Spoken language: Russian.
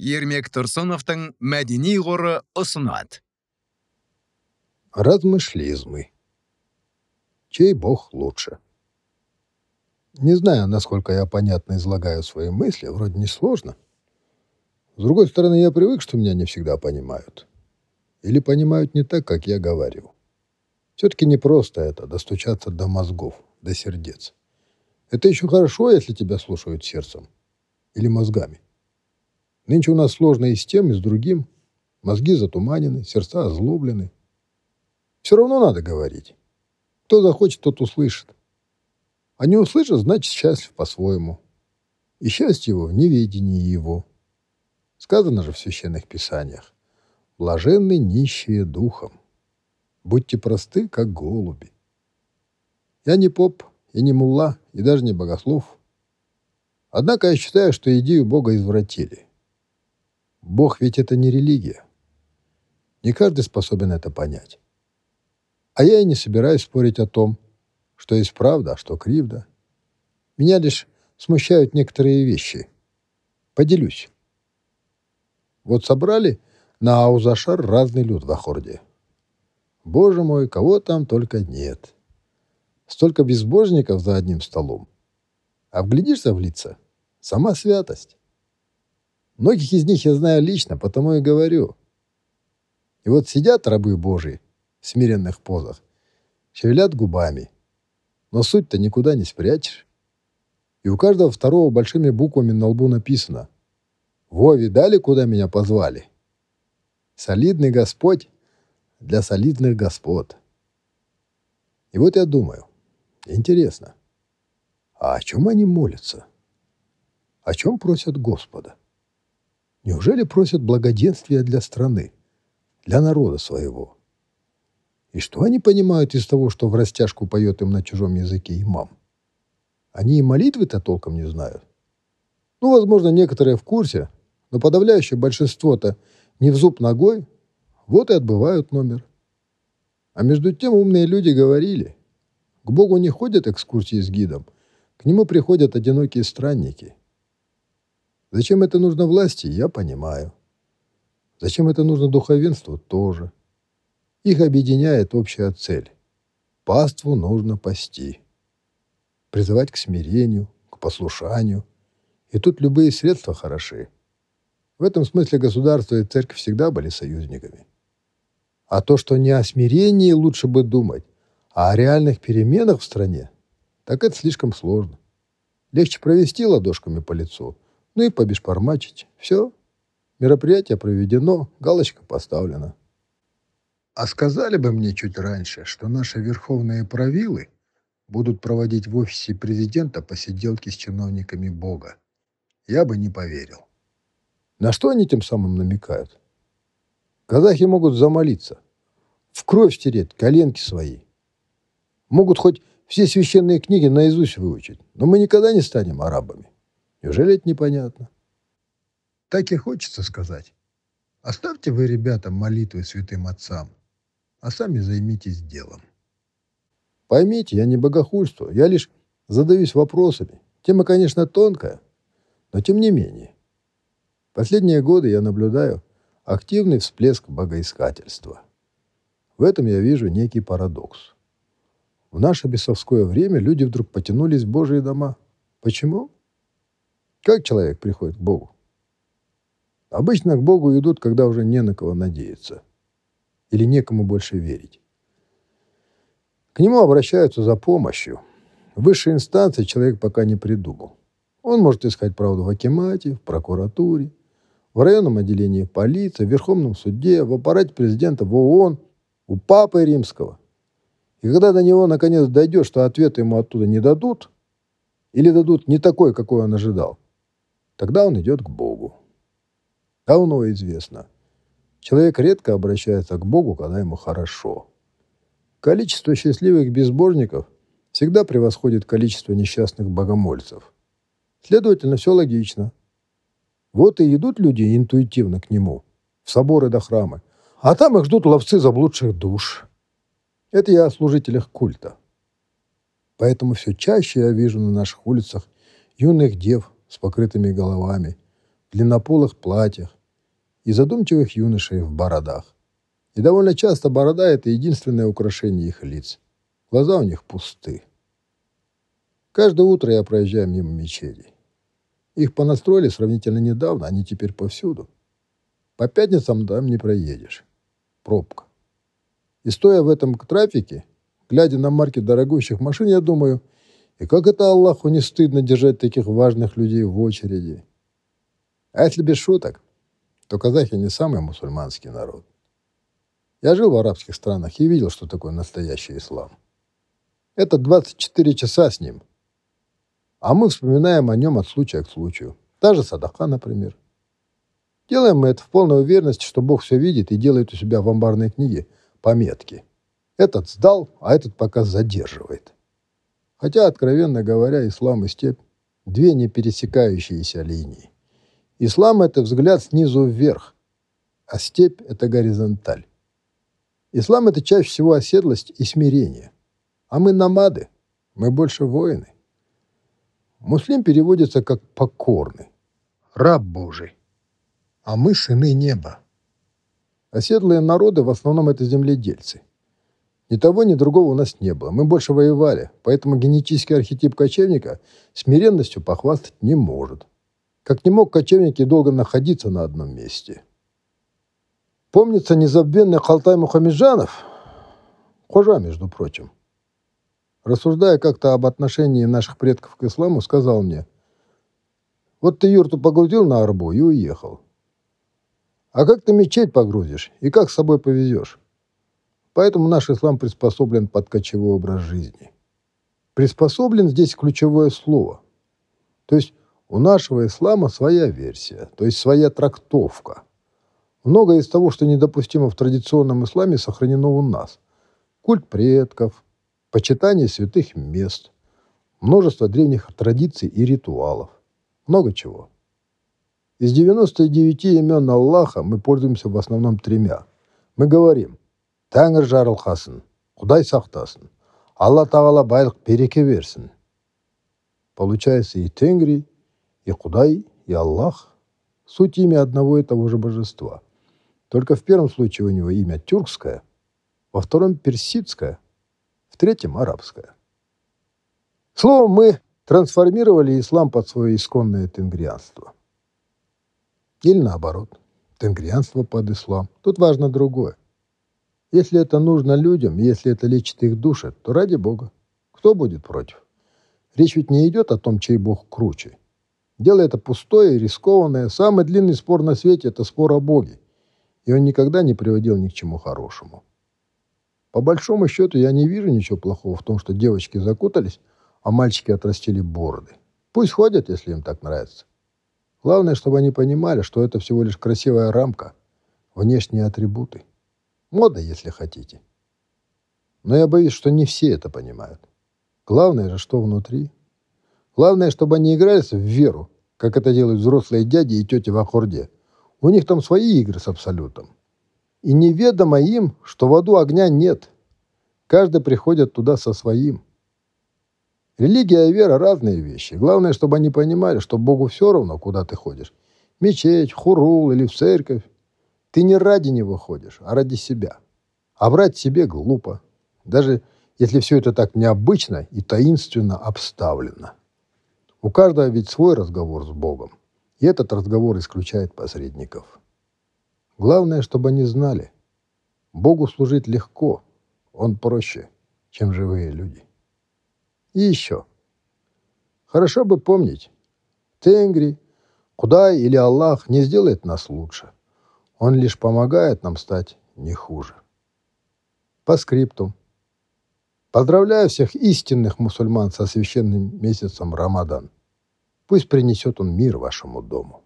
Ермек Тұрсыновтың мәдени қоры ұсынады. Размышлизмы. Чей бог лучше? Не знаю, насколько я понятно излагаю свои мысли, вроде несложно. С другой стороны, я привык, что меня не всегда понимают. Или понимают не так, как я говорю. Все-таки не просто это, достучаться до мозгов, до сердец. Это еще хорошо, если тебя слушают сердцем или мозгами. Нынче у нас сложно и с тем, и с другим. Мозги затуманены, сердца озлоблены. Все равно надо говорить. Кто захочет, тот услышит. А не услышит, значит счастлив по-своему. И счастье его в неведении его. Сказано же в священных писаниях. Блаженны нищие духом. Будьте просты, как голуби. Я не поп, и не мулла, и даже не богослов. Однако я считаю, что идею Бога извратили. Бог ведь это не религия. Не каждый способен это понять. А я и не собираюсь спорить о том, что есть правда, а что кривда. Меня лишь смущают некоторые вещи. Поделюсь. Вот собрали на Аузашар разный люд в Ахорде. Боже мой, кого там только нет. Столько безбожников за одним столом. А вглядишься в лица — сама святость. Многих из них я знаю лично, потому и говорю. И вот сидят рабы Божии в смиренных позах, шевелят губами. Но суть-то никуда не спрячешь. И у каждого второго большими буквами на лбу написано «Во, видали, куда меня позвали?» Солидный Господь для солидных господ. И вот я думаю, интересно, а о чем они молятся? О чем просят Господа? Неужели просят благоденствия для страны, для народа своего? И что они понимают из того, что в растяжку поет им на чужом языке имам? Они и молитвы-то толком не знают. Ну, возможно, некоторые в курсе, но подавляющее большинство-то не в зуб ногой, вот и отбывают номер. А между тем умные люди говорили, к Богу не ходят экскурсии с гидом, к Нему приходят одинокие странники. Зачем это нужно власти, я понимаю. Зачем это нужно духовенству, тоже. Их объединяет общая цель. Паству нужно пасти. Призывать к смирению, к послушанию. И тут любые средства хороши. В этом смысле государство и церковь всегда были союзниками. А то, что не о смирении лучше бы думать, а о реальных переменах в стране, так это слишком сложно. Легче провести ладошками по лицу, ну и побешпармачить. Все. Мероприятие проведено, галочка поставлена. А сказали бы мне чуть раньше, что наши верховные правилы будут проводить в офисе президента посиделки с чиновниками Бога. Я бы не поверил. На что они тем самым намекают? Казахи могут замолиться, в кровь стереть коленки свои. Могут хоть все священные книги наизусть выучить, но мы никогда не станем арабами. Неужели это непонятно? Так и хочется сказать. Оставьте вы, ребята, молитвы святым отцам, а сами займитесь делом. Поймите, я не богохульствую, я лишь задаюсь вопросами. Тема, конечно, тонкая, но тем не менее. Последние годы я наблюдаю активный всплеск богоискательства. В этом я вижу некий парадокс. В наше бесовское время люди вдруг потянулись в Божьи дома. Почему? Как человек приходит к Богу? Обычно к Богу идут, когда уже не на кого надеяться. Или некому больше верить. К Нему обращаются за помощью. Высшей инстанции человек пока не придумал. Он может искать правду в Акимате, в прокуратуре, в районном отделении полиции, в Верховном суде, в аппарате президента, в ООН, у Папы Римского. И когда до него наконец дойдет, что ответы ему оттуда не дадут, или дадут не такой, какой он ожидал, тогда он идет к Богу. Давно известно. Человек редко обращается к Богу, когда ему хорошо. Количество счастливых безбожников всегда превосходит количество несчастных богомольцев. Следовательно, все логично. Вот и идут люди интуитивно к нему, в соборы до храмы, а там их ждут ловцы заблудших душ. Это я о служителях культа. Поэтому все чаще я вижу на наших улицах юных дев с покрытыми головами, длиннополых платьях и задумчивых юношей в бородах. И довольно часто борода – это единственное украшение их лиц. Глаза у них пусты. Каждое утро я проезжаю мимо мечетей. Их понастроили сравнительно недавно, они теперь повсюду. По пятницам там не проедешь. Пробка. И стоя в этом трафике, глядя на марки дорогущих машин, я думаю, и как это Аллаху не стыдно держать таких важных людей в очереди? А если без шуток, то казахи не самый мусульманский народ. Я жил в арабских странах и видел, что такое настоящий ислам. Это 24 часа с ним. А мы вспоминаем о нем от случая к случаю. Та же садака, например. Делаем мы это в полной уверенности, что Бог все видит и делает у себя в амбарной книге пометки. Этот сдал, а этот пока задерживает. Хотя, откровенно говоря, ислам и степь – две не пересекающиеся линии. Ислам – это взгляд снизу вверх, а степь – это горизонталь. Ислам – это чаще всего оседлость и смирение. А мы намады, мы больше воины. Муслим переводится как «покорный», «раб Божий», а мы – сыны неба. Оседлые народы в основном это земледельцы. Ни того, ни другого у нас не было. Мы больше воевали, поэтому генетический архетип кочевника смиренностью похвастать не может. Как не мог кочевник и долго находиться на одном месте – Помнится незабвенный Халтай Мухамеджанов, хожа, между прочим, рассуждая как-то об отношении наших предков к исламу, сказал мне, вот ты юрту погрузил на арбу и уехал. А как ты мечеть погрузишь и как с собой повезешь? Поэтому наш ислам приспособлен под кочевой образ жизни. Приспособлен здесь ключевое слово. То есть у нашего ислама своя версия, то есть своя трактовка – Многое из того, что недопустимо в традиционном исламе, сохранено у нас. Культ предков, почитание святых мест, множество древних традиций и ритуалов. Много чего. Из 99 имен Аллаха мы пользуемся в основном тремя. Мы говорим «Тәңір жарылқасын», «Құдай сақтасын», «Алла Тағала байлық береке версин». Получается и Тенгри, и Кудай, и Аллах – суть имя одного и того же божества – только в первом случае у него имя тюркское, во втором персидское, в третьем арабское. Словом, мы трансформировали ислам под свое исконное тенгрианство. Или наоборот, тенгрианство под ислам. Тут важно другое. Если это нужно людям, если это лечит их души, то ради Бога. Кто будет против? Речь ведь не идет о том, чей Бог круче. Дело это пустое и рискованное. Самый длинный спор на свете – это спор о Боге и он никогда не приводил ни к чему хорошему. По большому счету, я не вижу ничего плохого в том, что девочки закутались, а мальчики отрастили бороды. Пусть ходят, если им так нравится. Главное, чтобы они понимали, что это всего лишь красивая рамка, внешние атрибуты. Мода, если хотите. Но я боюсь, что не все это понимают. Главное же, что внутри. Главное, чтобы они игрались в веру, как это делают взрослые дяди и тети в аккорде – у них там свои игры с абсолютом. И неведомо им, что в аду огня нет. Каждый приходит туда со своим. Религия и вера – разные вещи. Главное, чтобы они понимали, что Богу все равно, куда ты ходишь. Мечеть, хурул или в церковь. Ты не ради него ходишь, а ради себя. А врать себе глупо. Даже если все это так необычно и таинственно обставлено. У каждого ведь свой разговор с Богом. И этот разговор исключает посредников. Главное, чтобы они знали, Богу служить легко, Он проще, чем живые люди. И еще. Хорошо бы помнить, Тенгри, Кудай или Аллах не сделает нас лучше. Он лишь помогает нам стать не хуже. По скрипту. Поздравляю всех истинных мусульман со священным месяцем Рамадан. Пусть принесет он мир вашему дому.